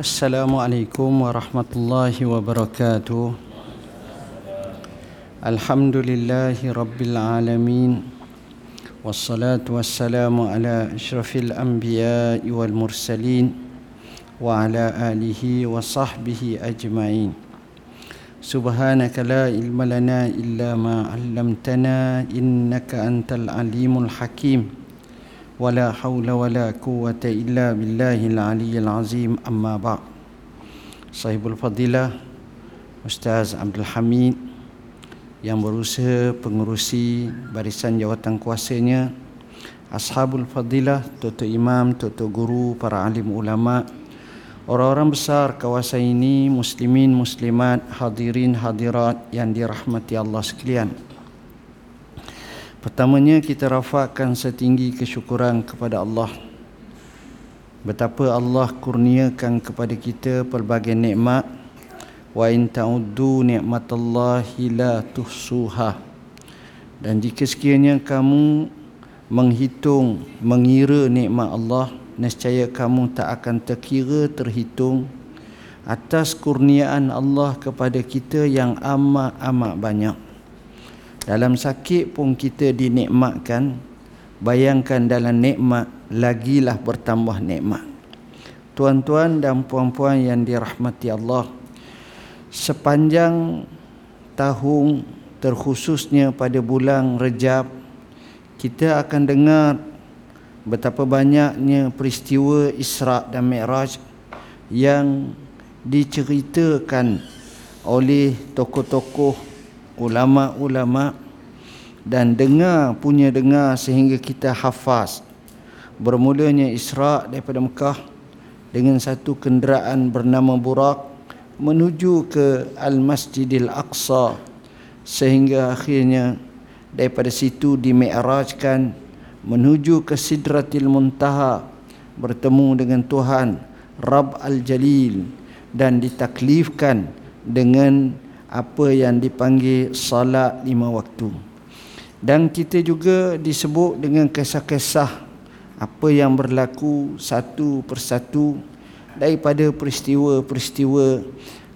السلام عليكم ورحمة الله وبركاته الحمد لله رب العالمين والصلاة والسلام على أشرف الأنبياء والمرسلين وعلى آله وصحبه أجمعين سبحانك لا علم لنا إلا ما علمتنا إنك أنت العليم الحكيم ولا حول ولا قوة إلا بالله العلي العظيم أما بعد صاحب الفضيلة أستاذ عبد الحميد yang berusaha pengurusi barisan jawatan kuasanya Ashabul Fadilah, Tutu Imam, Tutu Guru, para alim ulama Orang-orang besar kawasan ini, muslimin, muslimat, hadirin, hadirat yang dirahmati Allah sekalian Pertamanya kita rafakkan setinggi kesyukuran kepada Allah. Betapa Allah kurniakan kepada kita pelbagai nikmat. Wa in ta'uddu ni'matallahi la tuhsuha. Dan jika sekiranya kamu menghitung mengira nikmat Allah nescaya kamu tak akan terkira terhitung atas kurniaan Allah kepada kita yang amat amat banyak dalam sakit pun kita dinikmatkan. Bayangkan dalam nikmat lagilah bertambah nikmat. Tuan-tuan dan puan-puan yang dirahmati Allah sepanjang tahun terkhususnya pada bulan Rejab kita akan dengar betapa banyaknya peristiwa Isra dan Mi'raj yang diceritakan oleh tokoh-tokoh ulama-ulama dan dengar punya dengar sehingga kita hafaz. Bermulanya Isra daripada Mekah dengan satu kenderaan bernama Burak menuju ke Al-Masjidil Aqsa. Sehingga akhirnya daripada situ dimi'rajkan menuju ke Sidratil Muntaha bertemu dengan Tuhan Rabb Al-Jalil dan ditaklifkan dengan apa yang dipanggil salat lima waktu dan kita juga disebut dengan kisah-kisah apa yang berlaku satu persatu daripada peristiwa-peristiwa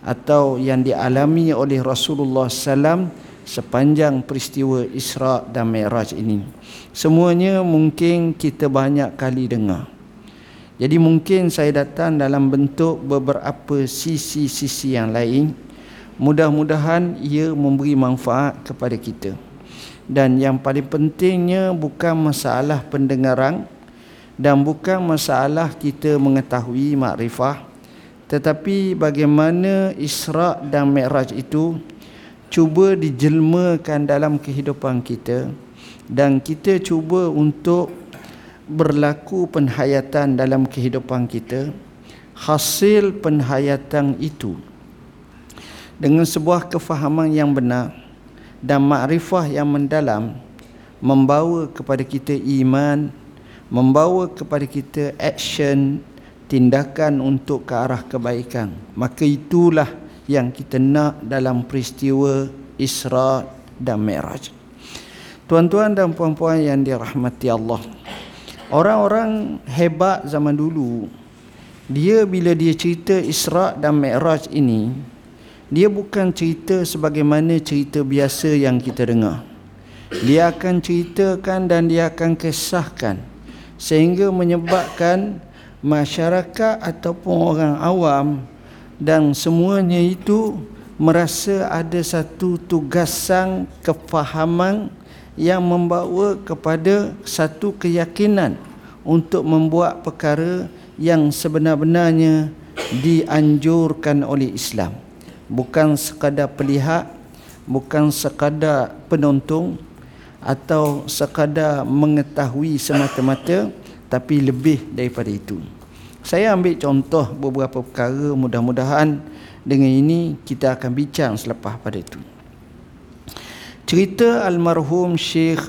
atau yang dialami oleh Rasulullah SAW sepanjang peristiwa Isra dan Mi'raj ini. Semuanya mungkin kita banyak kali dengar. Jadi mungkin saya datang dalam bentuk beberapa sisi-sisi yang lain. Mudah-mudahan ia memberi manfaat kepada kita. Dan yang paling pentingnya bukan masalah pendengaran dan bukan masalah kita mengetahui makrifah tetapi bagaimana Isra dan Mi'raj itu cuba dijelmakan dalam kehidupan kita dan kita cuba untuk berlaku penhayatan dalam kehidupan kita hasil penhayatan itu dengan sebuah kefahaman yang benar dan makrifah yang mendalam membawa kepada kita iman membawa kepada kita action tindakan untuk ke arah kebaikan. Maka itulah yang kita nak dalam peristiwa Isra dan Mi'raj. Tuan-tuan dan puan-puan yang dirahmati Allah orang-orang hebat zaman dulu dia bila dia cerita Isra dan Mi'raj ini dia bukan cerita sebagaimana cerita biasa yang kita dengar. Dia akan ceritakan dan dia akan kisahkan sehingga menyebabkan masyarakat ataupun orang awam dan semuanya itu merasa ada satu tugasan kefahaman yang membawa kepada satu keyakinan untuk membuat perkara yang sebenar-benarnya dianjurkan oleh Islam bukan sekadar pelihat bukan sekadar penonton atau sekadar mengetahui semata-mata tapi lebih daripada itu. Saya ambil contoh beberapa perkara mudah-mudahan dengan ini kita akan bincang selepas pada itu. Cerita almarhum Syekh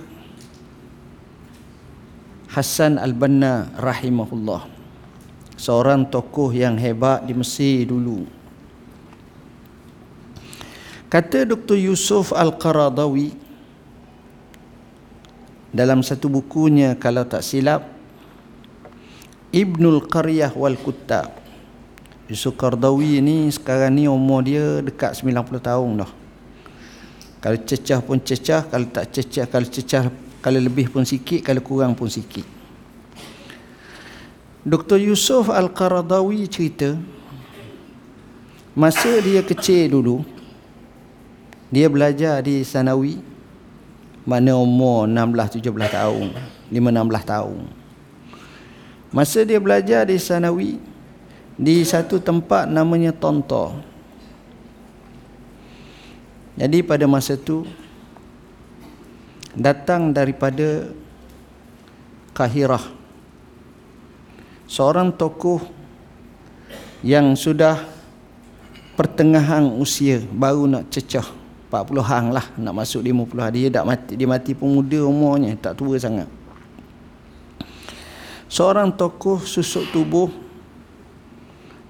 Hasan Al-Banna rahimahullah. Seorang tokoh yang hebat di Mesir dulu. Kata Dr. Yusuf Al-Qaradawi dalam satu bukunya kalau tak silap Ibnul Qaryah wal Kuttab Yusuf Qardawi ni sekarang ni umur dia dekat 90 tahun dah. Kalau cecah pun cecah, kalau tak cecah, kalau cecah kalau lebih pun sikit, kalau kurang pun sikit. Dr. Yusuf Al-Qaradawi cerita masa dia kecil dulu dia belajar di Sanawi mana umur 16 17 tahun, 5 16 tahun. Masa dia belajar di Sanawi di satu tempat namanya Tonto. Jadi pada masa itu datang daripada Kahirah seorang tokoh yang sudah pertengahan usia baru nak cecah 40-an lah nak masuk 50 dia tak mati dia mati pun muda umurnya tak tua sangat seorang tokoh susuk tubuh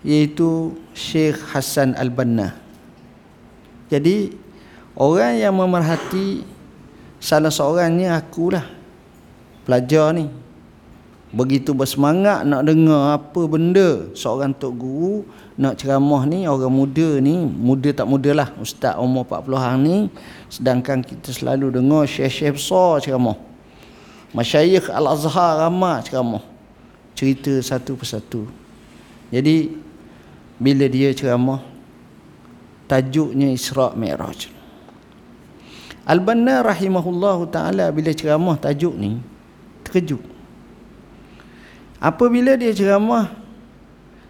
iaitu Syekh Hassan Al-Banna. Jadi orang yang memerhati salah seorangnya akulah pelajar ni. Begitu bersemangat nak dengar apa benda seorang tok guru nak ceramah ni orang muda ni, muda tak muda lah ustaz umur 40-an ni sedangkan kita selalu dengar syekh-syekh besar ceramah. Masyayikh Al-Azhar ramah ceramah. Cerita satu persatu. Jadi bila dia ceramah tajuknya Isra' Mi'raj. Al-Banna rahimahullahu taala bila ceramah tajuk ni terkejut. Apabila dia ceramah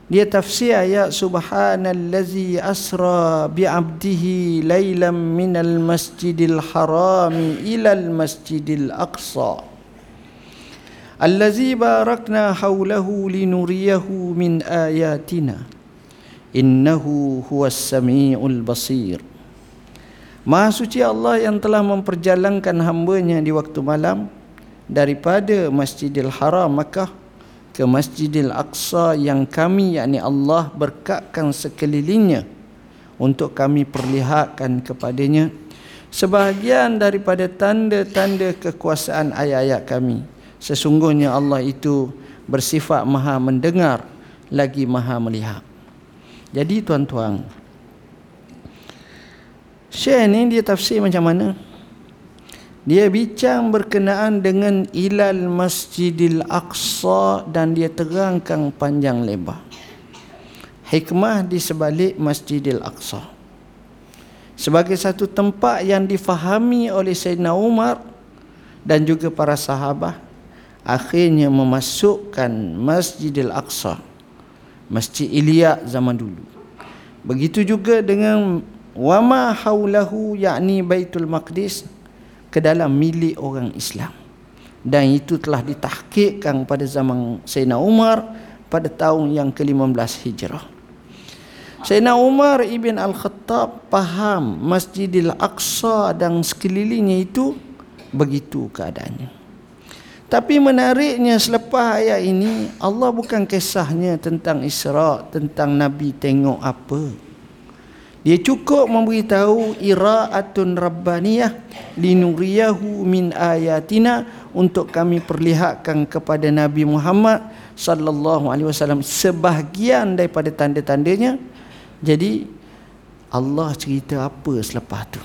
dia tafsir ayat subhanallazi asra bi 'abdihi lailan minal masjidil harami ilal masjidil aqsa. Allazi barakna hawlahu linuriyahu min ayatina innahu huwas samiul basir Maha suci Allah yang telah memperjalankan hambanya di waktu malam daripada Masjidil Haram Makkah ke Masjidil Aqsa yang kami yakni Allah berkatkan sekelilingnya untuk kami perlihatkan kepadanya sebahagian daripada tanda-tanda kekuasaan ayat-ayat kami. Sesungguhnya Allah itu bersifat maha mendengar lagi maha melihat. Jadi tuan-tuan Syekh ni dia tafsir macam mana Dia bincang berkenaan dengan Ilal Masjidil Aqsa Dan dia terangkan panjang lebar Hikmah di sebalik Masjidil Aqsa Sebagai satu tempat yang difahami oleh Sayyidina Umar Dan juga para sahabat Akhirnya memasukkan Masjidil Aqsa Masjid Ilya zaman dulu. Begitu juga dengan wama haulahu yakni Baitul Maqdis ke dalam milik orang Islam. Dan itu telah ditahqiqkan pada zaman Sayyidina Umar pada tahun yang ke-15 Hijrah. Sayyidina Umar ibn Al-Khattab faham Masjidil Aqsa dan sekelilingnya itu begitu keadaannya. Tapi menariknya selepas ayat ini Allah bukan kisahnya tentang Isra' Tentang Nabi tengok apa Dia cukup memberitahu Ira'atun Rabbaniyah Linuriyahu min ayatina Untuk kami perlihatkan kepada Nabi Muhammad Sallallahu alaihi wasallam Sebahagian daripada tanda-tandanya. Jadi Allah cerita apa selepas tu?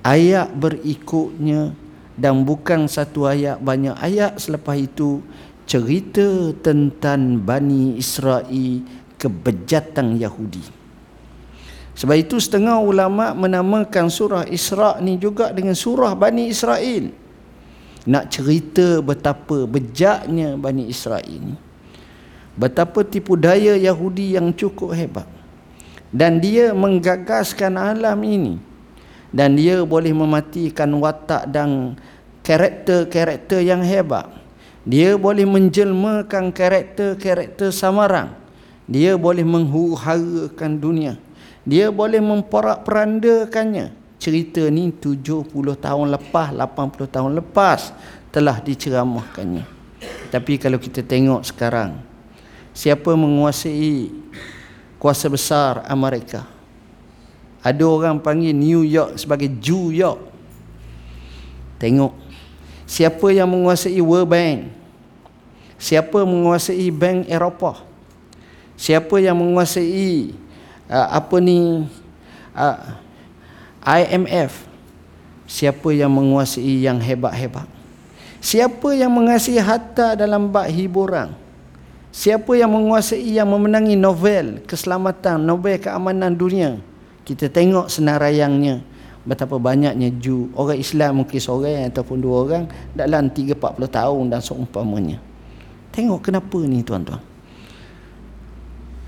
Ayat berikutnya dan bukan satu ayat banyak ayat selepas itu cerita tentang Bani Israel kebejatan Yahudi sebab itu setengah ulama menamakan surah Isra ni juga dengan surah Bani Israel nak cerita betapa bejaknya Bani Israel ini betapa tipu daya Yahudi yang cukup hebat dan dia menggagaskan alam ini dan dia boleh mematikan watak dan karakter-karakter yang hebat. Dia boleh menjelmakan karakter-karakter samaran. Dia boleh menghuru-harakan dunia. Dia boleh memperak-perandakannya. Cerita ni 70 tahun lepas, 80 tahun lepas telah diceramahkannya. Tapi kalau kita tengok sekarang, siapa menguasai kuasa besar Amerika? Ada orang panggil New York sebagai New York. Tengok siapa yang menguasai World Bank? Siapa menguasai bank Eropah? siapa yang menguasai uh, apa ni? Uh, IMF siapa yang menguasai yang hebat-hebat? Siapa yang menguasai harta dalam bab hiburan siapa yang menguasai yang memenangi Nobel keselamatan Nobel keamanan dunia? Kita tengok senaraiangnya betapa banyaknya Ju orang Islam mungkin seorang ataupun dua orang dalam 3 40 tahun dan seumpamanya. Tengok kenapa ni tuan-tuan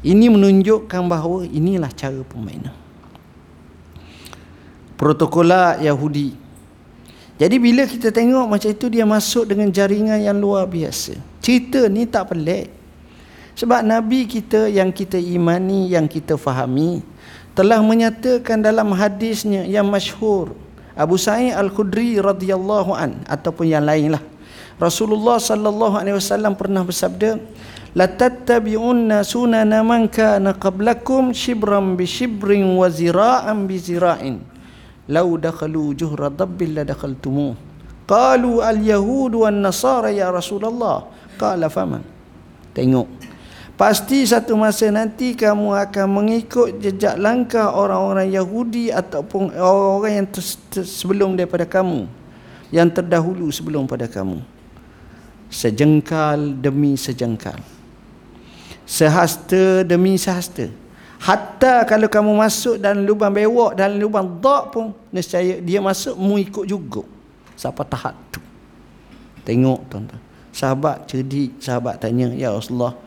ini menunjukkan bahawa inilah cara permainan protokola Yahudi. Jadi bila kita tengok macam itu dia masuk dengan jaringan yang luar biasa. Cerita ni tak pelik. Sebab Nabi kita yang kita imani, yang kita fahami telah menyatakan dalam hadisnya yang masyhur Abu Sa'id Al-Khudri radhiyallahu an ataupun yang lainlah. Rasulullah sallallahu alaihi wasallam pernah bersabda, "La tattabi'unna sunana man kana qablakum shibran bi shibrin wa zira'an bi zira'in." lau dakhalu juhra dabbil la dakhaltumu qalu al yahud wan nasara ya rasulullah qala faman tengok. Pasti satu masa nanti kamu akan mengikut jejak langkah orang-orang Yahudi ataupun orang-orang yang sebelum daripada kamu. Yang terdahulu sebelum pada kamu. Sejengkal demi sejengkal sehasta demi sehasta Hatta kalau kamu masuk dalam lubang bewok, dalam lubang dak pun, nescaya dia masuk, mu ikut juga. Siapa tahap tu. Tengok tuan-tuan. Sahabat cerdik, sahabat tanya, Ya Rasulullah,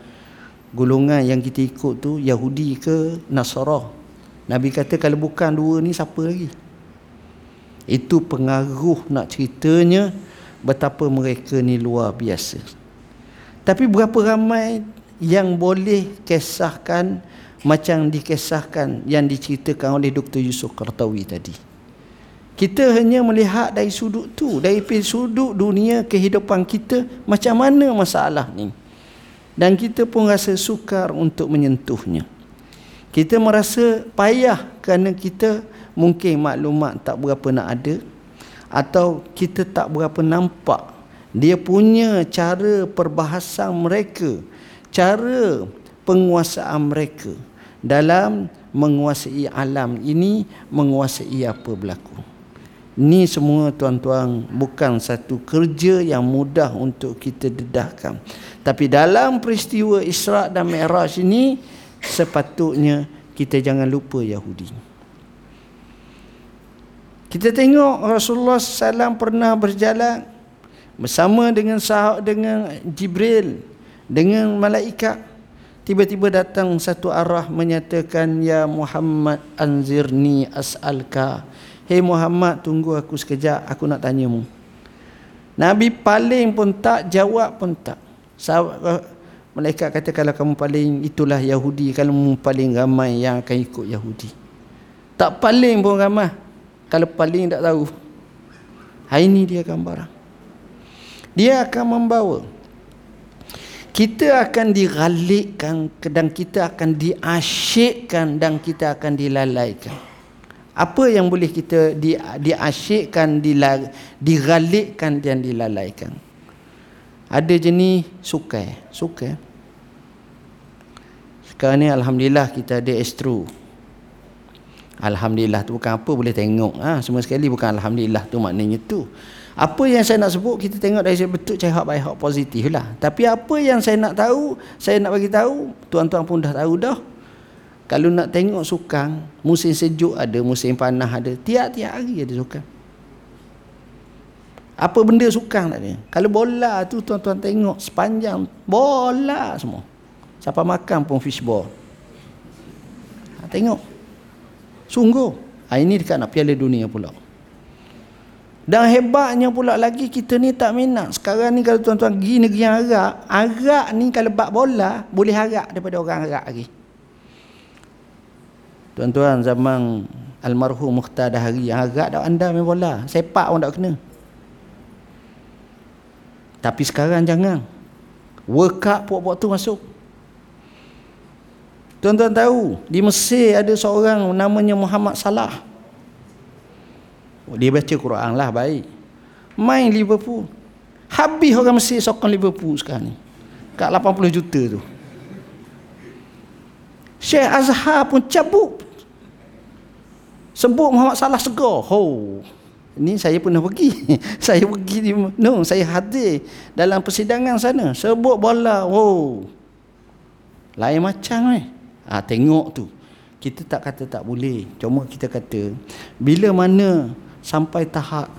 golongan yang kita ikut tu Yahudi ke Nasara? Nabi kata kalau bukan dua ni siapa lagi? Itu pengaruh nak ceritanya betapa mereka ni luar biasa. Tapi berapa ramai yang boleh kisahkan macam dikisahkan yang diceritakan oleh Dr. Yusuf Kartawi tadi. Kita hanya melihat dari sudut tu, dari sudut dunia kehidupan kita macam mana masalah ni. Dan kita pun rasa sukar untuk menyentuhnya. Kita merasa payah kerana kita mungkin maklumat tak berapa nak ada atau kita tak berapa nampak dia punya cara perbahasan mereka, cara penguasaan mereka dalam menguasai alam ini menguasai apa berlaku. Ini semua tuan-tuan bukan satu kerja yang mudah untuk kita dedahkan. Tapi dalam peristiwa Isra' dan Mi'raj ini sepatutnya kita jangan lupa Yahudi. Kita tengok Rasulullah SAW pernah berjalan bersama dengan sahabat dengan Jibril dengan malaikat Tiba-tiba datang satu arah menyatakan Ya Muhammad anzirni as'alka. Hei Muhammad tunggu aku sekejap Aku nak tanyamu. Nabi paling pun tak jawab pun tak. Eh, Malaikat kata kalau kamu paling itulah Yahudi. Kalau kamu paling ramai yang akan ikut Yahudi. Tak paling pun ramai. Kalau paling tak tahu. Hari ini dia akan barang. Dia akan membawa kita akan diralikkan dan kita akan diasyikkan dan kita akan dilalaikan. Apa yang boleh kita di, diasyikkan, diralikkan dan dilalaikan? Ada jenis sukai. Sukai. Sekarang ni Alhamdulillah kita ada Astro. Alhamdulillah tu bukan apa boleh tengok. Ha, semua sekali bukan Alhamdulillah tu maknanya tu. Apa yang saya nak sebut kita tengok dari betul cahaya hak baik hak positif lah. Tapi apa yang saya nak tahu, saya nak bagi tahu, tuan-tuan pun dah tahu dah. Kalau nak tengok sukan, musim sejuk ada, musim panas ada, tiap-tiap hari ada sukan. Apa benda sukan ada? Kalau bola tu tuan-tuan tengok sepanjang bola semua. Siapa makan pun fishball. Ha, tengok. Sungguh. Ha, ini dekat nak piala dunia pula. Dan hebatnya pula lagi kita ni tak minat. Sekarang ni kalau tuan-tuan pergi negeri yang Arab, Arab ni kalau bak bola boleh harap daripada orang Arab lagi. Tuan-tuan zaman almarhum Mukhtar Dahari yang Arab dah anda main bola. Sepak pun tak kena. Tapi sekarang jangan. World Cup buat-buat tu masuk. Tuan-tuan tahu, di Mesir ada seorang namanya Muhammad Salah. Dia baca Quran lah baik. Main Liverpool. Habis orang Mesir sokong Liverpool sekarang ni. Kat 80 juta tu. Syekh Azhar pun cabut. Sebut Muhammad Salah segar. Ho. Ini saya pernah pergi. saya pergi di no, saya hadir dalam persidangan sana. Sebut bola. Ho. Lain macam eh. Ah tengok tu. Kita tak kata tak boleh. Cuma kita kata bila mana sampai tahap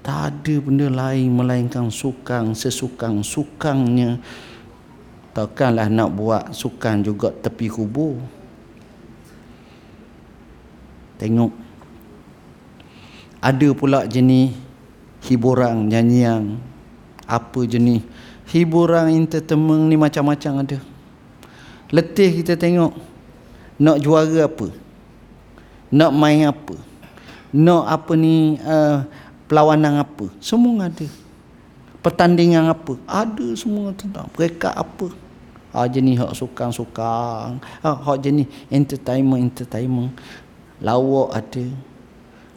tak ada benda lain melainkan sukang sesukang sukangnya. Takkanlah nak buat sukan juga tepi kubur. Tengok. Ada pula jenis hiburan nyanyian apa jenis hiburan entertainment ni macam-macam ada. Letih kita tengok. Nak juara apa? Nak main apa nak apa ni uh, perlawanan apa? Semua ada. Pertandingan apa? Ada semua tentang mereka apa. Ha, jenis hak sukang-sukang ha, hak jenis entertainment entertainment lawak ada.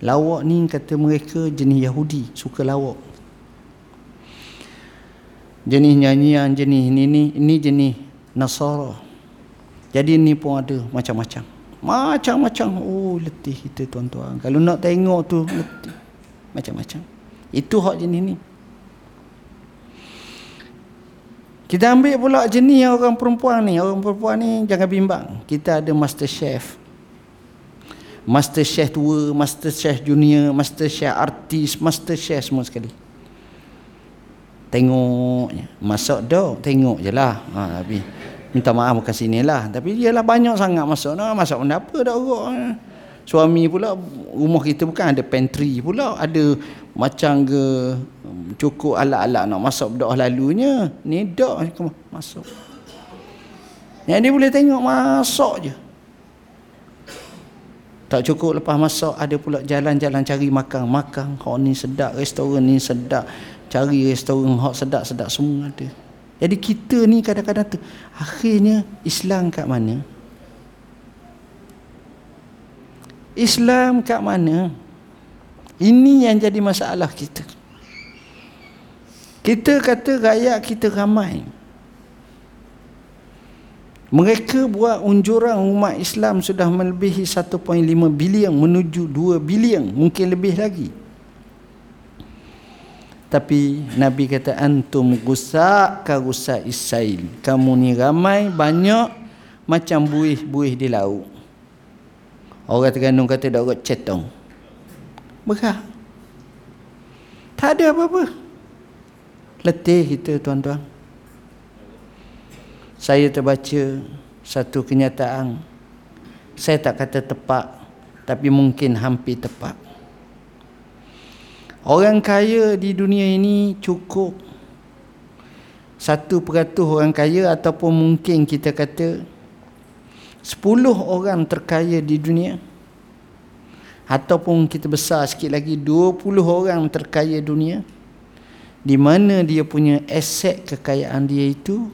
Lawak ni kata mereka jenis Yahudi suka lawak. Jenis nyanyian jenis ni ni ini jenis Nasara. Jadi ni pun ada macam-macam macam-macam. Oh letih kita tuan-tuan. Kalau nak tengok tu letih. Macam-macam. Itu hak jenis ni. Kita ambil pula jenis orang perempuan ni. Orang perempuan ni jangan bimbang. Kita ada master chef. Master chef tua master chef junior master chef artis master chef semua sekali. Tengok masak dah tengok je lah. Ha, tapi minta maaf bukan sini lah. Tapi dia lah banyak sangat masak nah, masak benda apa dah orang. Suami pula rumah kita bukan ada pantry pula. Ada macam ke cukup alat-alat nak masak bedak lalunya. Ni dak masuk. Yang dia boleh tengok masak je. Tak cukup lepas masak ada pula jalan-jalan cari makan makan hok ni sedap restoran ni sedap cari restoran hok sedap-sedap semua ada jadi kita ni kadang-kadang tu akhirnya Islam kat mana Islam kat mana? Ini yang jadi masalah kita. Kita kata rakyat kita ramai. Mereka buat unjuran umat Islam sudah melebihi 1.5 bilion menuju 2 bilion, mungkin lebih lagi. Tapi Nabi kata antum gusak ka gusak isail. Kamu ni ramai banyak macam buih-buih di laut. Orang Terengganu kata dak rot cetong. Berah. Tak ada apa-apa. Letih kita tuan-tuan. Saya terbaca satu kenyataan. Saya tak kata tepat. Tapi mungkin hampir tepat. Orang kaya di dunia ini cukup. Satu peratus orang kaya ataupun mungkin kita kata 10 orang terkaya di dunia ataupun kita besar sikit lagi 20 orang terkaya dunia di mana dia punya aset kekayaan dia itu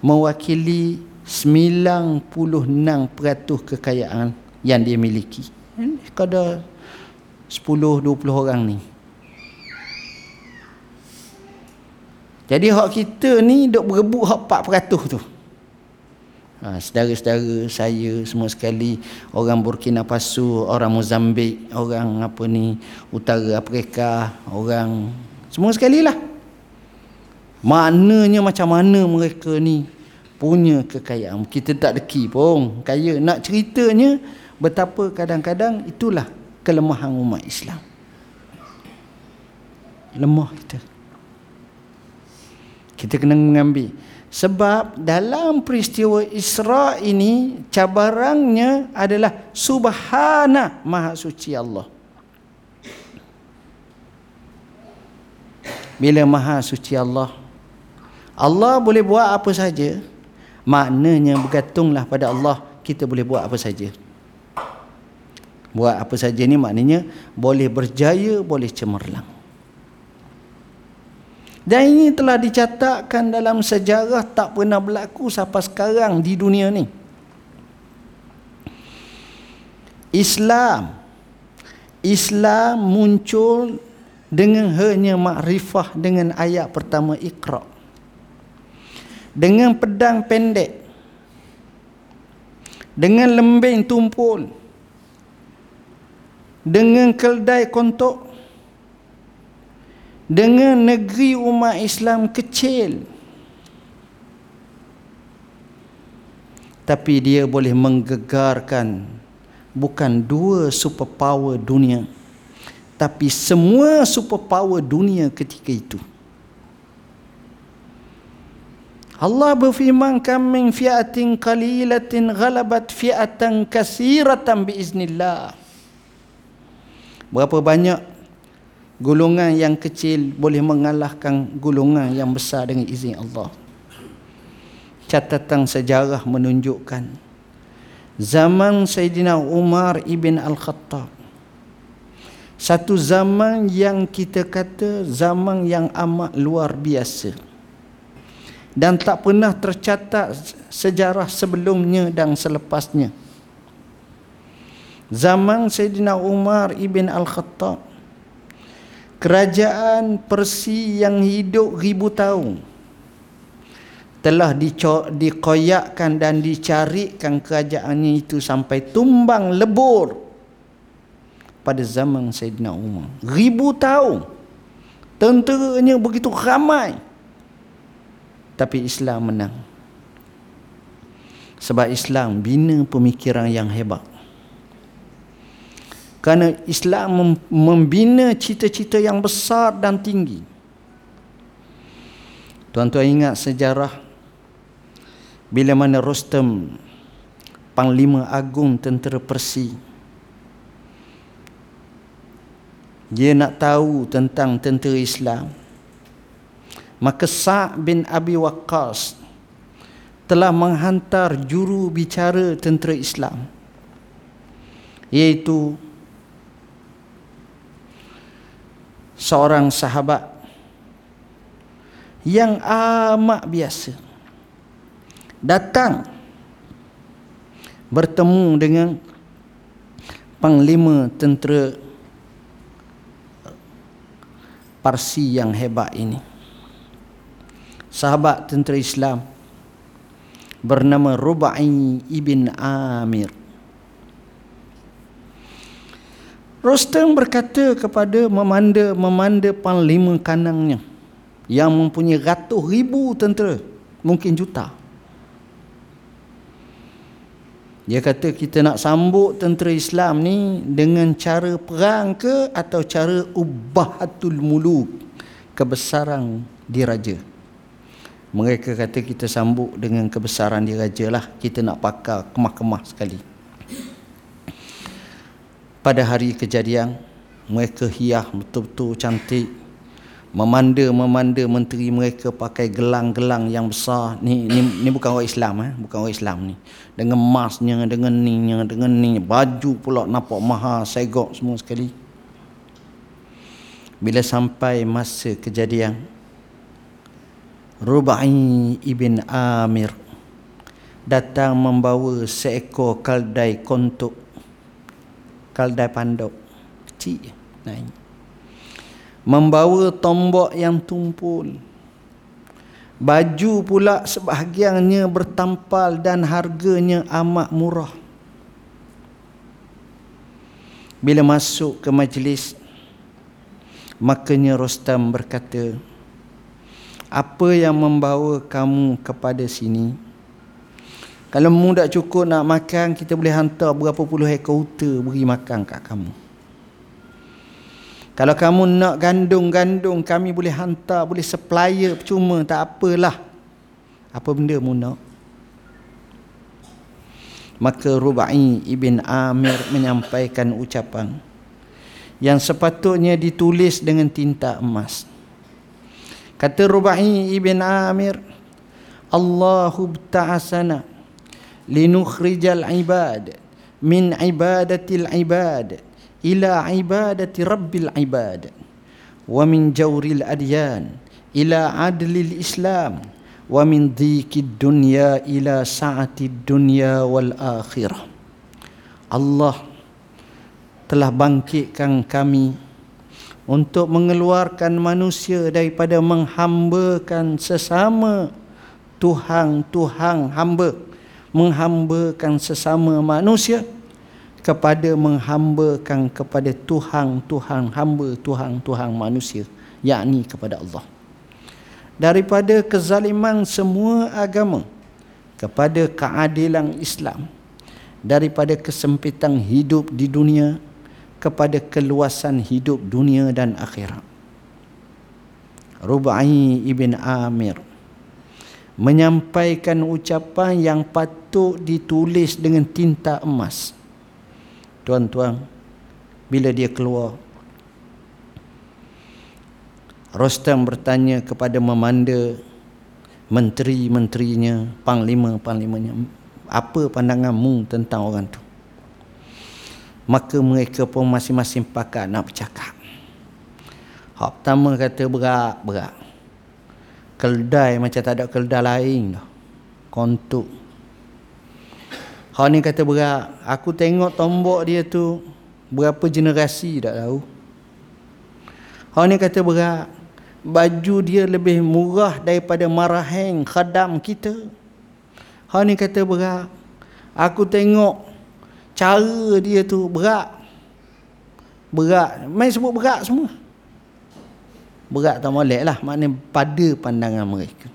mewakili 96% kekayaan yang dia miliki. Kada 10 20 orang ni. Jadi hak kita ni duk berebut hak 4% tu. Ha, saudara-saudara saya semua sekali orang Burkina Faso orang Mozambik orang apa ni utara Afrika orang semua sekali lah maknanya macam mana mereka ni punya kekayaan? Kita tak deki pun. Kaya nak ceritanya betapa kadang-kadang itulah kelemahan umat Islam. Lemah kita kita kena mengambil sebab dalam peristiwa Isra ini cabarannya adalah subhana maha suci Allah. Bila maha suci Allah Allah boleh buat apa saja maknanya bergantunglah pada Allah kita boleh buat apa saja. Buat apa saja ni maknanya boleh berjaya boleh cemerlang. Dan ini telah dicatatkan dalam sejarah tak pernah berlaku sampai sekarang di dunia ni. Islam Islam muncul dengan hanya makrifah dengan ayat pertama Iqra. Dengan pedang pendek. dengan lembing tumpul dengan keldai kontok dengan negeri umat Islam kecil. Tapi dia boleh menggegarkan bukan dua superpower dunia tapi semua superpower dunia ketika itu. Allah berfirman kam min fi'atin qalilatin ghalabat fi'atan katsiratan biiznillah berapa banyak golongan yang kecil boleh mengalahkan golongan yang besar dengan izin Allah. Catatan sejarah menunjukkan zaman Sayyidina Umar ibn Al-Khattab. Satu zaman yang kita kata zaman yang amat luar biasa. Dan tak pernah tercatat sejarah sebelumnya dan selepasnya. Zaman Sayyidina Umar ibn Al-Khattab kerajaan Persi yang hidup ribu tahun telah dikoyakkan dan dicarikan kerajaannya itu sampai tumbang lebur pada zaman Sayyidina Umar. Ribu tahun. Tenteranya begitu ramai. Tapi Islam menang. Sebab Islam bina pemikiran yang hebat. Kerana Islam membina cita-cita yang besar dan tinggi. Tuan-tuan ingat sejarah bila mana Rostam Panglima Agung Tentera Persi dia nak tahu tentang tentera Islam maka Sa' bin Abi Waqqas telah menghantar juru bicara tentera Islam iaitu seorang sahabat yang amat biasa datang bertemu dengan panglima tentera Parsi yang hebat ini. Sahabat tentera Islam bernama Rubai ibn Amir. Rostam berkata kepada memanda memanda panglima kanangnya yang mempunyai ratus ribu tentera, mungkin juta. Dia kata kita nak sambut tentera Islam ni dengan cara perang ke atau cara ubahatul muluk kebesaran diraja. Mereka kata kita sambut dengan kebesaran diraja lah. Kita nak pakar kemah-kemah sekali. Pada hari kejadian, mereka hias betul-betul cantik. Memanda-memanda menteri mereka pakai gelang-gelang yang besar. Ni ni ni bukan orang Islam eh. Bukan orang Islam ni. Dengan emasnya dengan ni dengan ni. Baju pula nampak mahal segok semua sekali. Bila sampai masa kejadian Rubai ibn Amir datang membawa seekor kaldai kontuk kaldai pandok. Kecil naik. Membawa tombak yang tumpul. Baju pula sebahagiannya bertampal dan harganya amat murah. Bila masuk ke majlis makanya Rostam berkata apa yang membawa kamu kepada sini kalau mu tak cukup nak makan kita boleh hantar berapa puluh ekor unta beri makan kat kamu kalau kamu nak gandung-gandung kami boleh hantar, boleh supplier cuma tak apalah. Apa benda mu nak? Maka Rubai ibn Amir menyampaikan ucapan yang sepatutnya ditulis dengan tinta emas. Kata Rubai ibn Amir, Allahu ta'asana linukhrijal ibad min ibadatil ibad ila ibadati rabbil ibad wa min jawril adyan ila adlil islam wa min dhikid dunya ila sa'atid dunya wal akhirah. Allah telah bangkitkan kami untuk mengeluarkan manusia daripada menghambakan sesama Tuhan-Tuhan hamba menghambakan sesama manusia kepada menghambakan kepada Tuhan Tuhan hamba Tuhan Tuhan manusia yakni kepada Allah. Daripada kezaliman semua agama kepada keadilan Islam daripada kesempitan hidup di dunia kepada keluasan hidup dunia dan akhirat. Rubai ibn Amir menyampaikan ucapan yang patut ditulis dengan tinta emas tuan-tuan bila dia keluar Rostam bertanya kepada memanda menteri-menterinya, panglima-panglimanya, apa pandanganmu tentang orang tu? Maka mereka pun masing-masing pakat nak bercakap. Hak pertama kata berak, berak. Keldai macam tak ada keldai lain dah. Kontuk. Hak ni kata berak. Aku tengok tombok dia tu berapa generasi tak tahu. Hak ni kata berak baju dia lebih murah daripada maraheng khadam kita. Ha ni kata berat. Aku tengok cara dia tu berat. Berat. Main sebut berat semua. Berat tak molek lah. Maknanya pada pandangan mereka.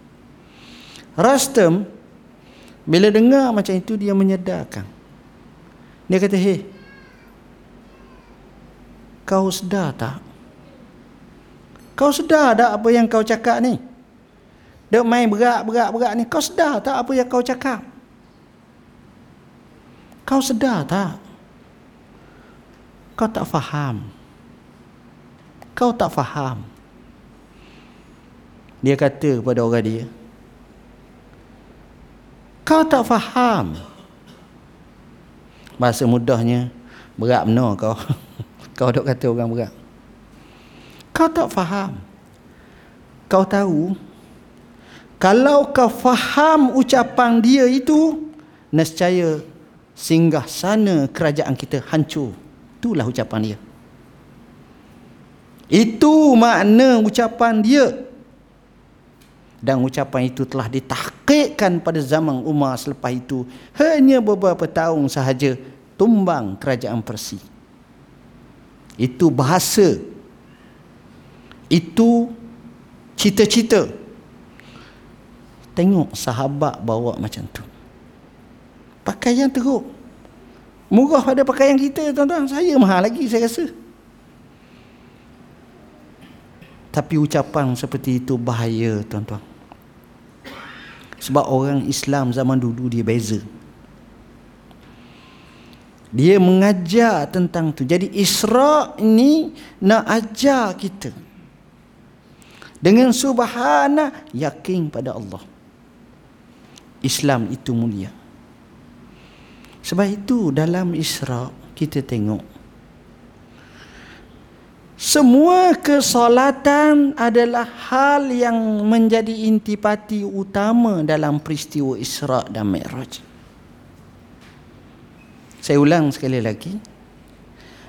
Rastam bila dengar macam itu dia menyedarkan. Dia kata, "Hei. Kau sedar tak? Kau sedar tak apa yang kau cakap ni? Dek main berat, berat, berat ni. Kau sedar tak apa yang kau cakap? Kau sedar tak? Kau tak faham. Kau tak faham. Dia kata kepada orang dia. Kau tak faham. Bahasa mudahnya, berat benar kau. kau dok kata orang berat. Kau tak faham. Kau tahu kalau kau faham ucapan dia itu nescaya singgah sana kerajaan kita hancur. Itulah ucapan dia. Itu makna ucapan dia. Dan ucapan itu telah ditahqiqkan pada zaman Umar selepas itu. Hanya beberapa tahun sahaja tumbang kerajaan Persia. Itu bahasa. Itu cita-cita. Tengok sahabat bawa macam tu. Pakaian teruk. Murah pada pakaian kita tuan-tuan. Saya mahal lagi saya rasa. Tapi ucapan seperti itu bahaya tuan-tuan sebab orang Islam zaman dulu dia beza dia mengajar tentang tu jadi Isra' ini nak ajar kita dengan subhana yakin pada Allah. Islam itu mulia. Sebab itu dalam Isra kita tengok semua kesolatan adalah hal yang menjadi intipati utama dalam peristiwa Isra dan Mi'raj. Saya ulang sekali lagi.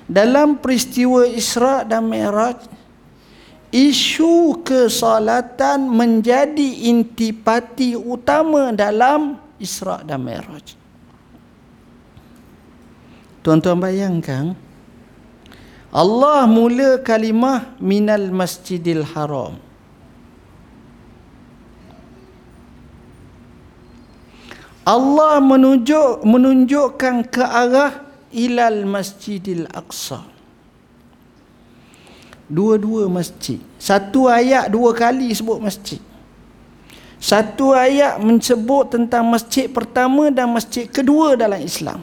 Dalam peristiwa Isra dan Mi'raj isu kesolatan menjadi intipati utama dalam Isra' dan Mi'raj. Tuan-tuan bayangkan Allah mula kalimah minal masjidil haram. Allah menunjuk menunjukkan ke arah ilal masjidil aqsa dua-dua masjid. Satu ayat dua kali sebut masjid. Satu ayat menyebut tentang masjid pertama dan masjid kedua dalam Islam.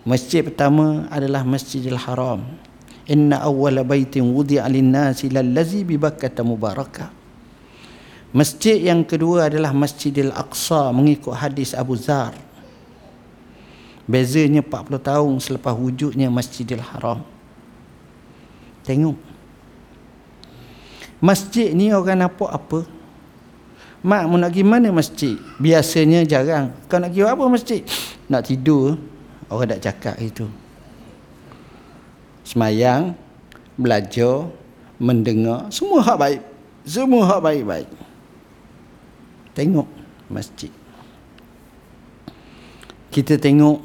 Masjid pertama adalah Masjidil Haram. Inna awwala baitin wudi'a lin-nasi lallazi bi Bakkah mubarakah. Masjid yang kedua adalah Masjidil Aqsa mengikut hadis Abu Zar. Bezanya 40 tahun selepas wujudnya Masjidil Haram. Tengok. Masjid ni orang nampak apa? Mak mau nak pergi mana masjid? Biasanya jarang. Kau nak pergi apa masjid? Nak tidur. Orang tak cakap itu. Semayang, belajar, mendengar, semua hak baik. Semua hak baik-baik. Tengok masjid. kita tengok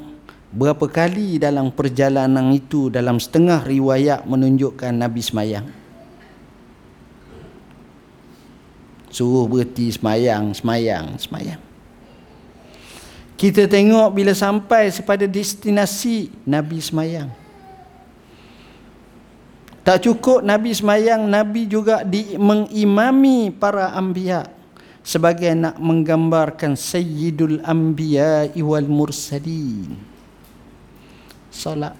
berapa kali dalam perjalanan itu dalam setengah riwayat menunjukkan Nabi semayang suruh berhenti semayang semayang semayang kita tengok bila sampai kepada destinasi Nabi semayang tak cukup Nabi semayang, Nabi juga di, mengimami para anbiya sebagai nak menggambarkan Sayyidul Anbiya wal Mursalin. Salat.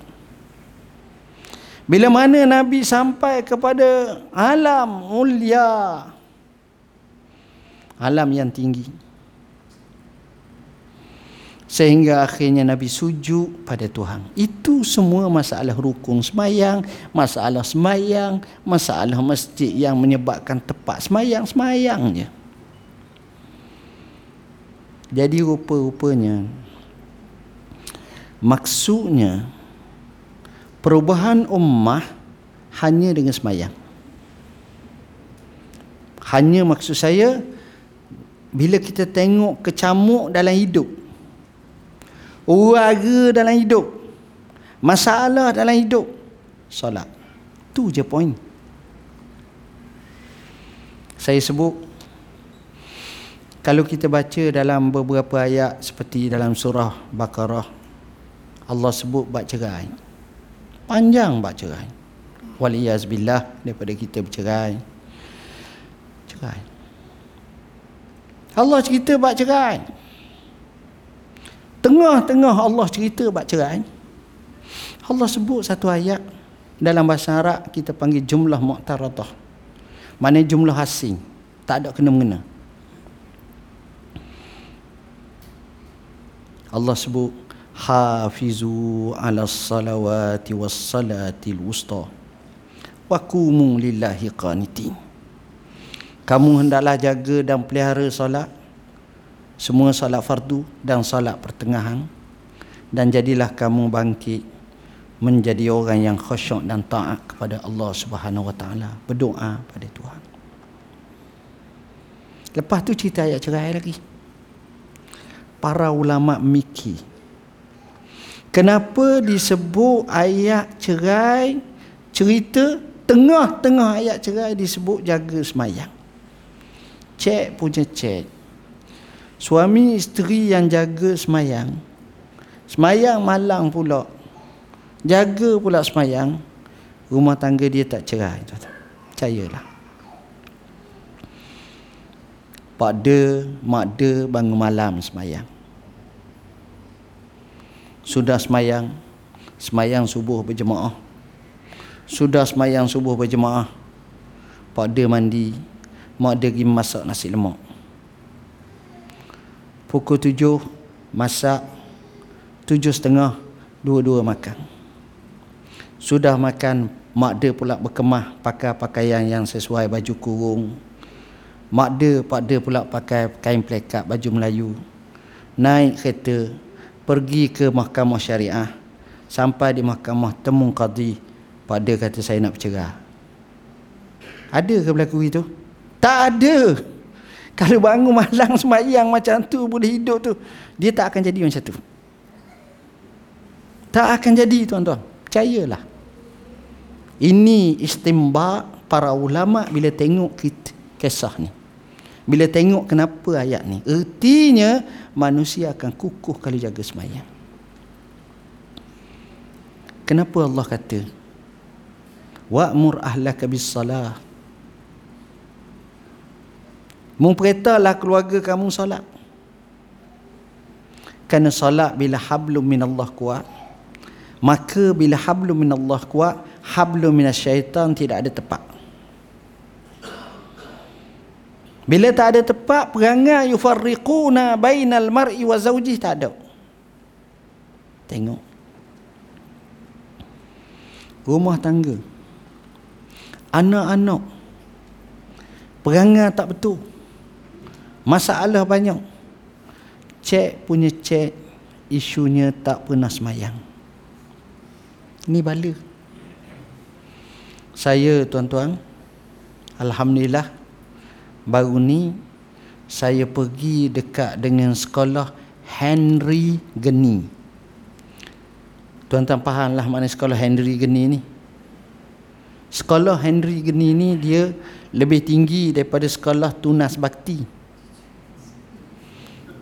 Bila mana Nabi sampai kepada alam mulia, alam yang tinggi, sehingga akhirnya Nabi sujud pada Tuhan. Itu semua masalah rukun semayang, masalah semayang, masalah masjid yang menyebabkan tepat semayang, semayang je. Jadi rupa-rupanya maksudnya perubahan ummah hanya dengan semayang. Hanya maksud saya bila kita tengok kecamuk dalam hidup Uraga dalam hidup. Masalah dalam hidup. Solat. Tu je poin. Saya sebut. Kalau kita baca dalam beberapa ayat seperti dalam surah Baqarah. Allah sebut bak cerai. Panjang bak cerai. Waliyazbillah daripada kita bercerai. Cerai. Allah cerita bak cerai. Tengah-tengah Allah cerita bab cerai. Allah sebut satu ayat dalam bahasa Arab kita panggil jumlah mu'taradah. Mana jumlah asing, tak ada kena-mengena. Allah sebut hafizu ala salawati was salatil wusta wa qumu lillahi qanitin. Kamu hendaklah jaga dan pelihara solat semua salat fardu dan salat pertengahan. Dan jadilah kamu bangkit menjadi orang yang khusyuk dan taat kepada Allah Subhanahu Wa Taala. Berdoa pada Tuhan. Lepas tu cerita ayat cerai lagi. Para ulama miki kenapa disebut ayat cerai cerita tengah-tengah ayat cerai disebut jaga semayang? Cek punya cek Suami isteri yang jaga semayang. Semayang malang pula. Jaga pula semayang. Rumah tangga dia tak cerai Percayalah. Pak de, mak de bangun malam semayang. Sudah semayang Semayang subuh berjemaah. Sudah semayang subuh berjemaah. Pak de mandi. Mak de pergi masak nasi lemak pukul tujuh masak. Tujuh setengah dua-dua makan. Sudah makan mak dia pula berkemah pakai pakaian yang sesuai baju kurung. Mak dia pak dia pula pakai kain plekat baju Melayu. Naik kereta pergi ke mahkamah syariah. Sampai di mahkamah temu qadi pak dia kata saya nak bercerai. Ada ke berlaku itu? Tak ada kalau bangun malam semayang macam tu boleh hidup tu, dia tak akan jadi macam tu. Tak akan jadi tuan-tuan. Percayalah. Ini istimba para ulama bila tengok kita, kisah ni. Bila tengok kenapa ayat ni. Ertinya manusia akan kukuh kalau jaga semayang. Kenapa Allah kata wa'mur ahlaka bis salah Memperintahlah keluarga kamu solat. Kerana solat bila hablum min Allah kuat. Maka bila hablum min Allah kuat. Hablum min syaitan tidak ada tepat. Bila tak ada tepat, perangai yufarriquna bainal mar'i wa zawjih tak ada. Tengok. Rumah tangga. Anak-anak. Perangai tak betul. Masalah banyak. Cek punya cek isunya tak pernah semayang. Ini bala. Saya tuan-tuan, Alhamdulillah, baru ni saya pergi dekat dengan sekolah Henry Geni. Tuan-tuan fahamlah mana sekolah Henry Geni ni. Sekolah Henry Geni ni dia lebih tinggi daripada sekolah Tunas Bakti.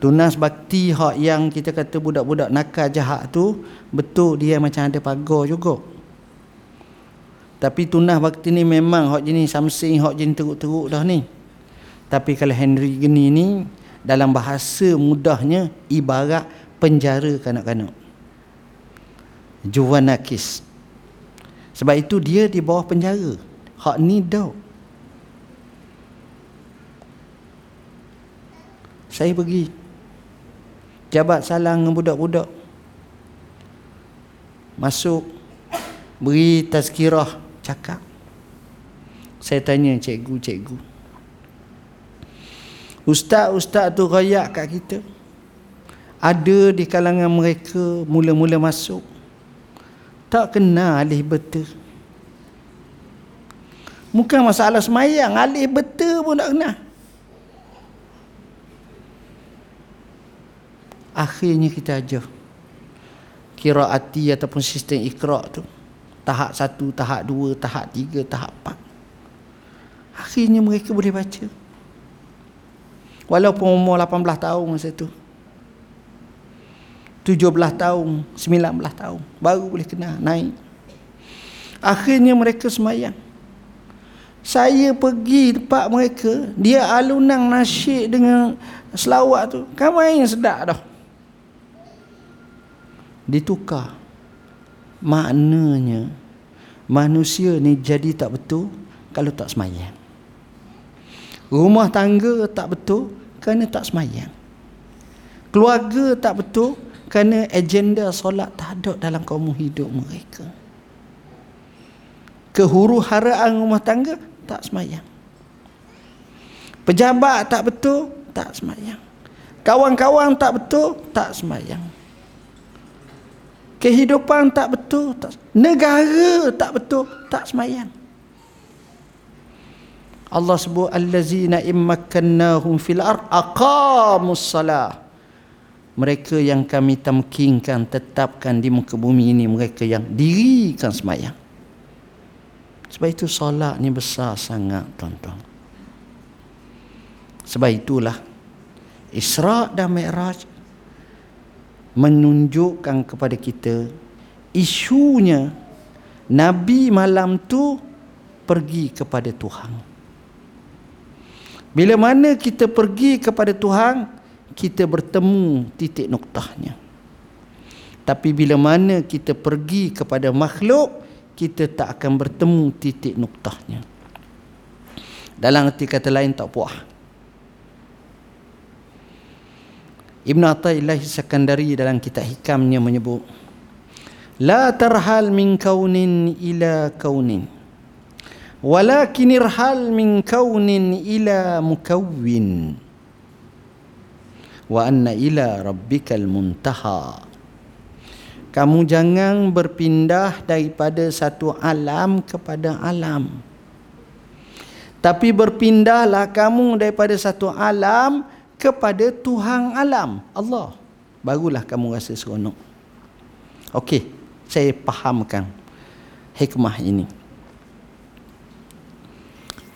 Tunas bakti hak yang kita kata budak-budak nakal jahat tu betul dia macam ada pagar juga. Tapi tunas bakti ni memang hak jenis something hak jenis teruk-teruk dah ni. Tapi kalau Henry gini ni dalam bahasa mudahnya ibarat penjara kanak-kanak. Juvanakis. Sebab itu dia di bawah penjara. Hak ni dah. Saya pergi jabat salang dengan budak-budak. Masuk beri tazkirah cakap. Saya tanya cikgu cikgu. Ustaz-ustaz tu rayak kat kita. Ada di kalangan mereka mula-mula masuk. Tak kenal alih betul. Bukan masalah semayang alih betul pun tak kenal akhirnya kita ajar. Kiraati ataupun sistem ikra tu tahap satu, tahap dua, tahap tiga, tahap empat. Akhirnya mereka boleh baca. Walaupun umur 18 tahun masa tu. 17 tahun 19 tahun baru boleh kena naik. Akhirnya mereka semayang. Saya pergi tempat mereka dia alunan nasyid dengan selawat tu. Kan main sedap dah ditukar. Maknanya manusia ni jadi tak betul kalau tak semayang. Rumah tangga tak betul kerana tak semayang. Keluarga tak betul kerana agenda solat tak ada dalam kaum hidup mereka. Kehuru-haraan rumah tangga tak semayang. Pejabat tak betul tak semayang. Kawan-kawan tak betul tak semayang kehidupan tak betul tak, negara tak betul tak semayang Allah sebut allazina immakannahum fil aqamus salah. Mereka yang kami tamkinkan tetapkan di muka bumi ini mereka yang dirikan semayang sebab itu solat ni besar sangat tuan-tuan. Sebab itulah Isra' dan Mi'raj menunjukkan kepada kita isunya Nabi malam tu pergi kepada Tuhan. Bila mana kita pergi kepada Tuhan, kita bertemu titik noktahnya. Tapi bila mana kita pergi kepada makhluk, kita tak akan bertemu titik noktahnya. Dalam arti kata lain tak puas. Ibn Atta'illah Sakandari dalam kitab hikamnya menyebut La tarhal min kaunin ila kaunin Walakin irhal min kaunin ila mukawwin Wa anna ila rabbikal muntaha. Kamu jangan berpindah daripada satu alam kepada alam. Tapi berpindahlah kamu daripada satu alam kepada Tuhan alam Allah. Barulah kamu rasa seronok. Okey saya fahamkan hikmah ini.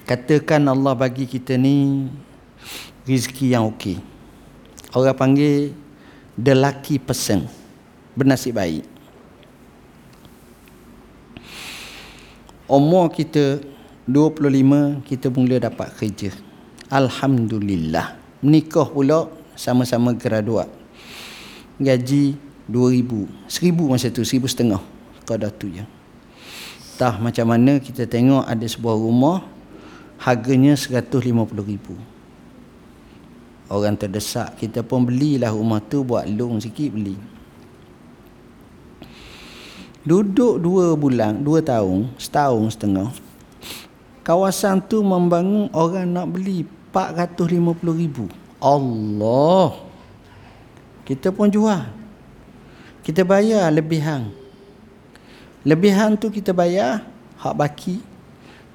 Katakan Allah bagi kita ni rezeki yang okey. Orang panggil the lucky person bernasib baik. Umur kita 25 kita mula dapat kerja. Alhamdulillah Menikah pula sama-sama graduat. Gaji 2000. 1000 masa tu, 1000 setengah. Kadar tu je. Tah macam mana kita tengok ada sebuah rumah harganya 150 ribu. Orang terdesak kita pun belilah rumah tu buat loan sikit beli. Duduk dua bulan, dua tahun, setahun setengah. Kawasan tu membangun orang nak beli 450 ribu. Allah. Kita pun jual. Kita bayar lebihan. Lebihan tu kita bayar hak baki.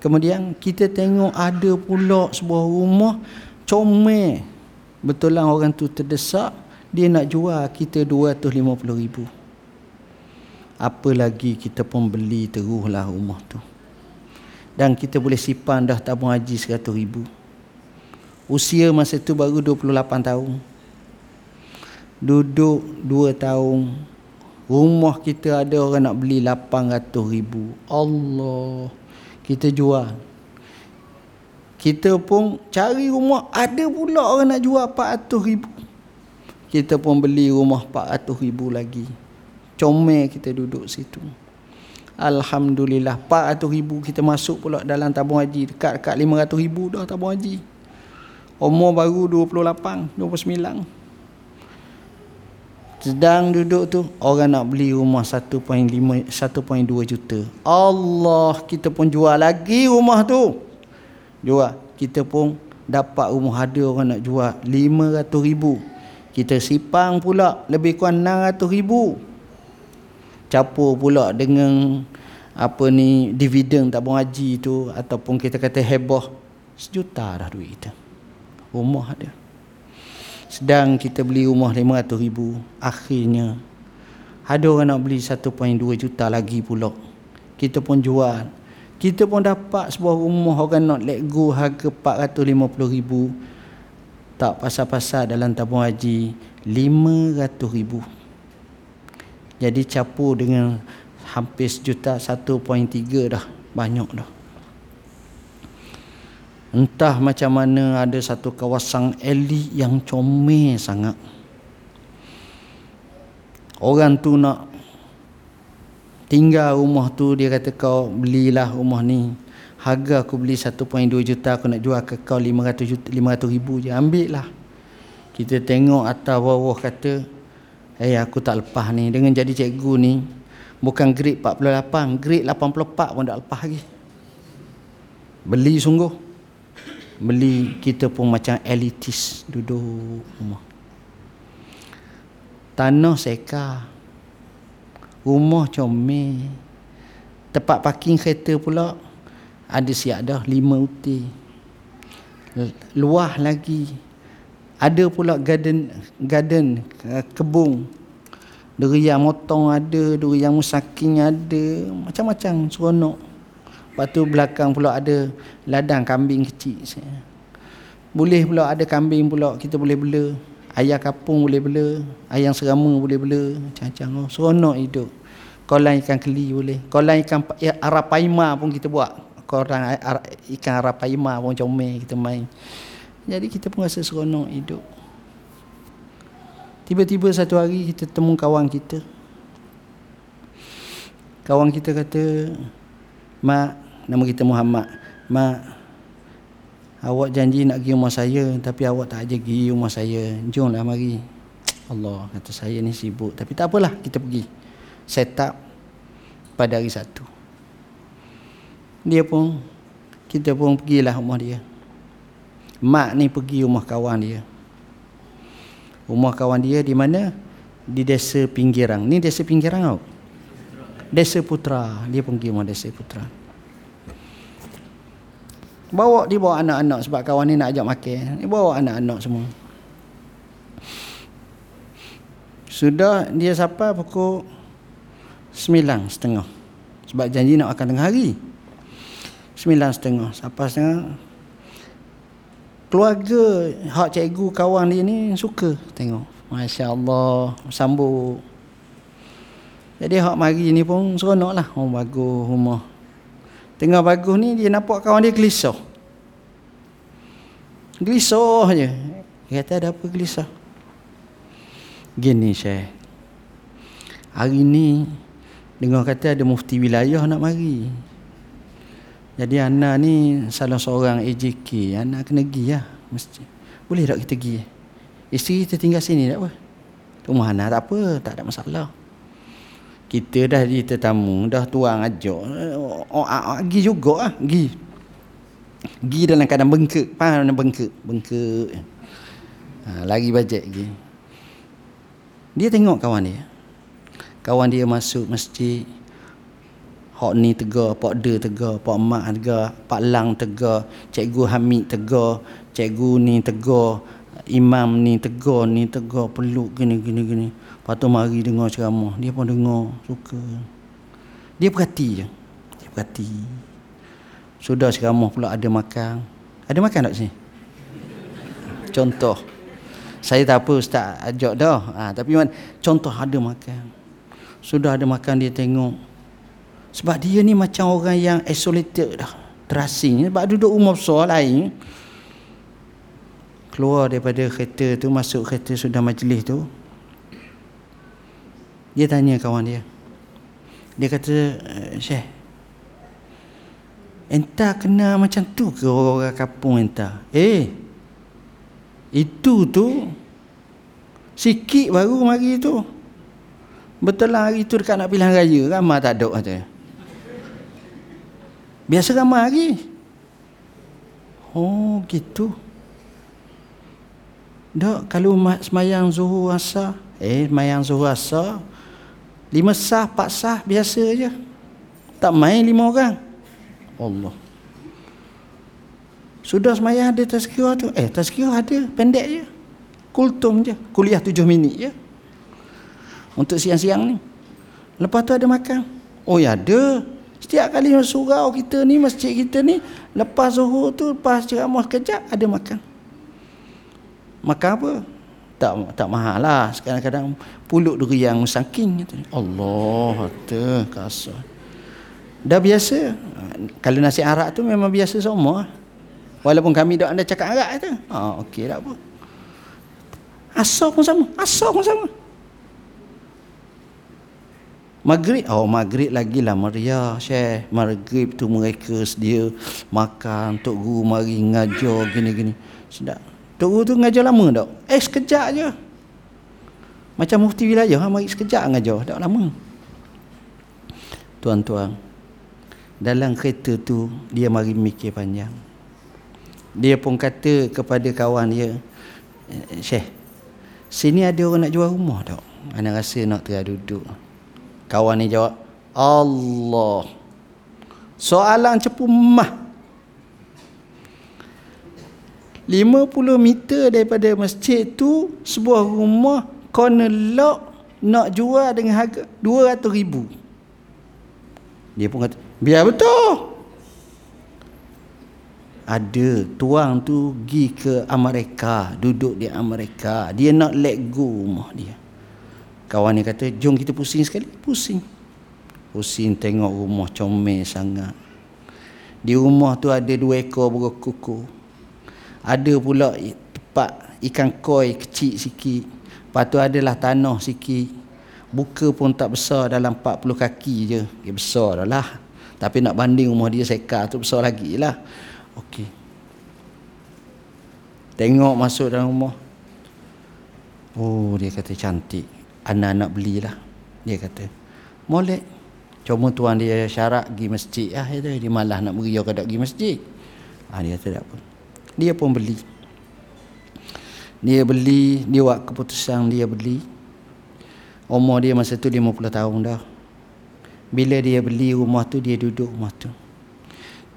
Kemudian kita tengok ada pula sebuah rumah comel. Betul orang tu terdesak dia nak jual kita 250 ribu. Apa lagi kita pun beli teruslah rumah tu. Dan kita boleh simpan dah tabung haji 100 ribu usia masa tu baru 28 tahun. Duduk 2 tahun. Rumah kita ada orang nak beli 800 ribu. Allah. Kita jual. Kita pun cari rumah ada pula orang nak jual 400 ribu. Kita pun beli rumah 400 ribu lagi. Comel kita duduk situ. Alhamdulillah 400 ribu kita masuk pula dalam tabung haji. Dekat-dekat 500 ribu dah tabung haji Umur baru 28, 29 Sedang duduk tu Orang nak beli rumah 1.5, 1.2 juta. Allah kita pun jual lagi rumah tu. Jual. Kita pun dapat rumah ada orang nak jual 500 ribu. Kita sipang pula lebih kurang 600 ribu. Capur pula dengan apa ni dividen tabung haji tu ataupun kita kata heboh sejuta dah duit kita rumah ada sedang kita beli rumah 500 ribu akhirnya ada orang nak beli 1.2 juta lagi pula. Kita pun jual. Kita pun dapat sebuah rumah orang nak let go harga 450 ribu. Tak pasal-pasal dalam tabung haji 500 ribu. Jadi capur dengan hampir sejuta 1.3 dah banyak dah entah macam mana ada satu kawasan elit yang comel sangat orang tu nak tinggal rumah tu dia kata kau belilah rumah ni harga aku beli 1.2 juta aku nak jual ke kau 500 juta 500 ribu je ambil lah kita tengok atas bawah kata Eh aku tak lepas ni dengan jadi cikgu ni bukan grade 48, grade 84 pun tak lepas lagi. Beli sungguh. Beli kita pun macam elitis duduk rumah. Tanah seka. Rumah comel. Tempat parking kereta pula ada siap dah 5 uti. Luah lagi ada pula garden garden uh, kebun duri yang motong ada duri yang musaking ada macam-macam seronok lepas tu belakang pula ada ladang kambing kecil boleh pula ada kambing pula kita boleh bela. Ayam kapung boleh bela. Ayam serama boleh bela. Macam-macam. Oh, seronok hidup. Kolam ikan keli boleh. Kolam ikan ya, arapaima pun kita buat. Kolam ikan arapaima pun comel kita main. Jadi kita pun rasa seronok hidup. Tiba-tiba satu hari kita temu kawan kita. Kawan kita kata, Mak, nama kita Muhammad. Mak, awak janji nak pergi rumah saya tapi awak tak aja pergi rumah saya. Jomlah mari. Allah kata saya ni sibuk. Tapi tak apalah kita pergi. Set up pada hari satu. Dia pun, kita pun pergilah rumah dia. Mak ni pergi rumah kawan dia. Rumah kawan dia di mana? Di desa pinggiran. Ni desa pinggiran tau. Desa Putra. Dia pergi rumah desa Putra. Bawa dia bawa anak-anak sebab kawan ni nak ajak makan. Dia bawa anak-anak semua. Sudah dia sampai pukul sembilan setengah. Sebab janji nak makan tengah hari. Sembilan setengah. Sampai setengah keluarga hak cikgu kawan dia ni suka tengok Masya Allah sambut jadi hak mari ni pun seronok lah oh bagus rumah tengah bagus ni dia nampak kawan dia gelisah gelisah je dia kata ada apa gelisah gini Syekh hari ni dengar kata ada mufti wilayah nak mari jadi anak ni salah seorang AJK, anak kena pergi lah. Mesti. Boleh tak kita pergi? Isteri kita tinggal sini tak apa? Rumah anak tak apa, tak ada masalah. Kita dah di tetamu, dah tuang ajak. Oh, pergi juga lah, pergi. Pergi dalam keadaan bengkak. Faham bengkak? Bengkak. Ha, lagi bajet pergi. Dia tengok kawan dia. Kawan dia masuk masjid. Pak ni tegar, Pak De tegar, Pak Mak tegar, Pak Lang tegar, Cikgu Hamid tegar, Cikgu ni tegar, imam ni tegur ni tegur peluk gini gini gini lepas tu mari dengar ceramah. Dia pun dengar suka. Dia perhati je. Dia perhati. Sudah ceramah pula ada makan. Ada makan tak sini? Contoh. Saya tak apa ustaz ajak dah. Ha, tapi man, contoh ada makan. Sudah ada makan dia tengok. Sebab dia ni macam orang yang isolated dah. Terasing. Sebab duduk rumah besar lain. Keluar daripada kereta tu masuk kereta sudah majlis tu dia tanya kawan dia. Dia kata eh, Syekh Entah kena macam tu ke orang-orang kampung entah Eh Itu tu. Sikit baru mari tu. Betul lah hari tu dekat nak pilihan raya Ramah tak ada kata. Biasa ramah hari. Oh gitu. Dok, kalau semayang zuhur asar, eh semayang zuhur asar, lima sah, empat sah biasa aja. Tak main lima orang. Allah. Sudah semayang ada tazkirah tu. Eh, tazkirah ada, pendek je. Kultum je. Kuliah tujuh minit je. Untuk siang-siang ni. Lepas tu ada makan. Oh ya ada. Setiap kali surau kita ni, masjid kita ni, lepas zuhur tu, lepas ceramah kejap, ada makan makan apa tak tak mahal lah kadang-kadang pulut duri yang musangking Allah kata kasar dah biasa kalau nasi arak tu memang biasa semua walaupun kami dok anda cakap arak tu ah okey tak apa asal pun sama asal pun sama Maghrib, oh maghrib lagi lah Maria, Syekh. Maghrib tu mereka sedia makan, Tok Guru mari ngajar gini-gini. Sedap. Tok Guru tu ngajar lama tak? Eh sekejap je. Macam mufti wilayah, ha, mari sekejap ngajar. Tak lama. Tuan-tuan, dalam kereta tu, dia mari mikir panjang. Dia pun kata kepada kawan dia, eh, Syekh, sini ada orang nak jual rumah tak? Anak rasa nak tengah duduk. Kawan ni jawab, Allah. Soalan cepu mah. 50 meter daripada masjid tu sebuah rumah corner lot nak jual dengan harga 200 ribu. Dia pun kata biar betul. Ada tuang tu pergi ke Amerika duduk di Amerika. Dia nak let go rumah dia. Kawan dia kata jom kita pusing sekali. Pusing. Pusing tengok rumah comel sangat. Di rumah tu ada dua ekor burung kuku ada pula tempat ikan koi kecil sikit lepas tu adalah tanah sikit. Buka pun tak besar dalam 40 kaki je. Dia besar dah lah. Tapi nak banding rumah dia seka tu besar lagi lah. Ok tengok masuk dalam rumah. Oh dia kata cantik. Anak-anak belilah dia kata. Molek. Cuma tuan dia syarat pergi masjid lah. Dia, dia malah nak beri orang pergi masjid. Ha, dia kata tak apa. Dia pun beli dia beli dia buat keputusan dia beli. Umur dia masa tu 50 tahun dah. Bila dia beli rumah tu dia duduk rumah tu.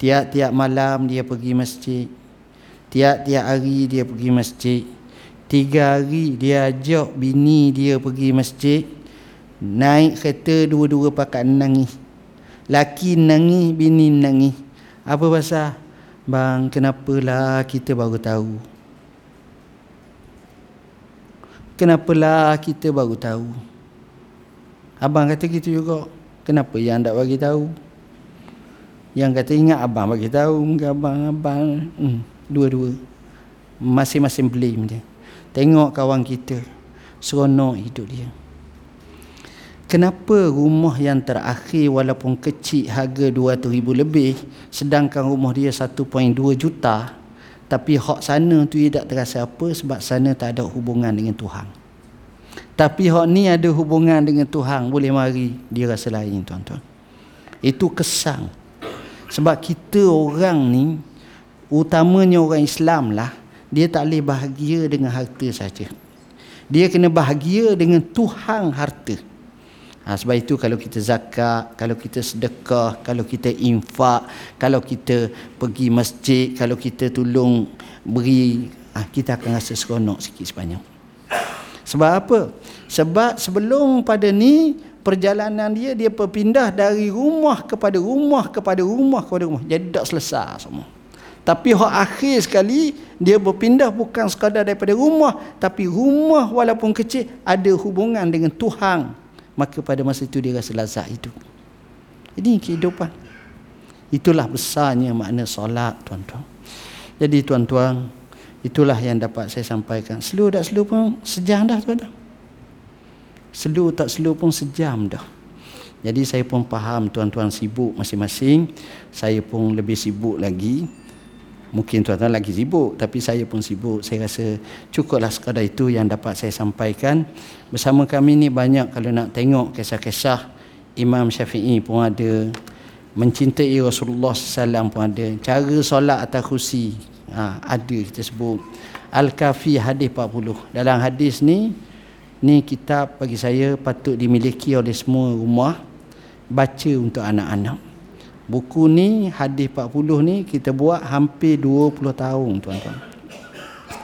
Tiap-tiap malam dia pergi masjid. Tiap-tiap hari dia pergi masjid. Tiga hari dia ajak bini dia pergi masjid naik kereta dua-dua pakat nangis. Laki nangis bini nangis. Apa pasal? Bang, kenapalah kita baru tahu? Kenapalah kita baru tahu? Abang kata gitu juga. Kenapa yang tak bagi tahu? Yang kata ingat abang bagi tahu, abang abang. Hmm, dua-dua. Masing-masing blame dia. Tengok kawan kita. Seronok hidup dia. Kenapa rumah yang terakhir walaupun kecil harga 200 ribu lebih sedangkan rumah dia 1.2 juta tapi hak sana tu dia tak terasa apa sebab sana tak ada hubungan dengan Tuhan. Tapi hak ni ada hubungan dengan Tuhan boleh mari dia rasa lain tuan-tuan. Itu kesan. Sebab kita orang ni utamanya orang Islam lah dia tak boleh bahagia dengan harta saja. Dia kena bahagia dengan Tuhan harta. Ha, sebab itu kalau kita zakat, kalau kita sedekah, kalau kita infak, kalau kita pergi masjid, kalau kita tolong beri ha, kita akan rasa seronok sikit sebanyak. Sebab apa? Sebab sebelum pada ni perjalanan dia dia berpindah dari rumah kepada rumah kepada rumah kepada rumah. Jadi tak selesai semua. Tapi hak akhir sekali dia berpindah bukan sekadar daripada rumah tapi rumah walaupun kecil ada hubungan dengan Tuhan. Maka pada masa itu dia rasa lazat itu. Ini kehidupan. Itulah besarnya makna solat tuan-tuan. Jadi tuan-tuan, itulah yang dapat saya sampaikan. Slow tak slow pun sejam dah tuan-tuan. Slow tak slow pun sejam dah. Jadi saya pun faham tuan-tuan sibuk masing-masing. Saya pun lebih sibuk lagi. Mungkin tuan-tuan lagi sibuk tapi saya pun sibuk. Saya rasa cukuplah sekadar itu yang dapat saya sampaikan. Bersama kami ni banyak kalau nak tengok kisah-kisah Imam Syafi'i pun ada. Mencintai Rasulullah SAW pun ada. Cara solat atas kursi ha, ada kita sebut. Al-Kafi hadis 40. Dalam hadis ni ni kitab bagi saya patut dimiliki oleh semua rumah baca untuk anak-anak. Buku ni hadis 40 ni kita buat hampir 20 tahun tuan-tuan.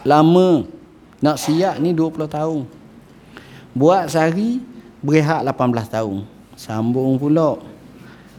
Lama nak siap ni 20 tahun. Buat sehari berehat 18 tahun. Sambung pula.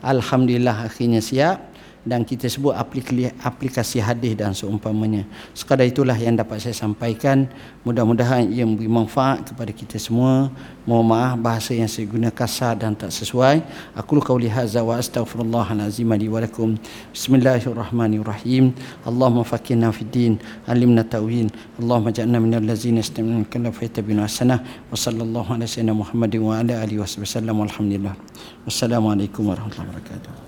Alhamdulillah akhirnya siap dan kita sebut aplikasi hadis dan seumpamanya. Sekadar itulah yang dapat saya sampaikan. Mudah-mudahan ia memberi manfaat kepada kita semua. Mohon maaf bahasa yang saya guna kasar dan tak sesuai. Aku qauli hadza wa astaghfirullahalazim li wa lakum. Bismillahirrahmanirrahim. Allahumma faqqihna fid din, alimna ta'wil. Allahumma ja'alna minal ladzina yastami'una al-qawla fayattabi'una ahsana. Wa sallallahu ala sayyidina Muhammadin wa ala alihi wasallam. Walhamdulillah. Wassalamualaikum warahmatullahi wabarakatuh.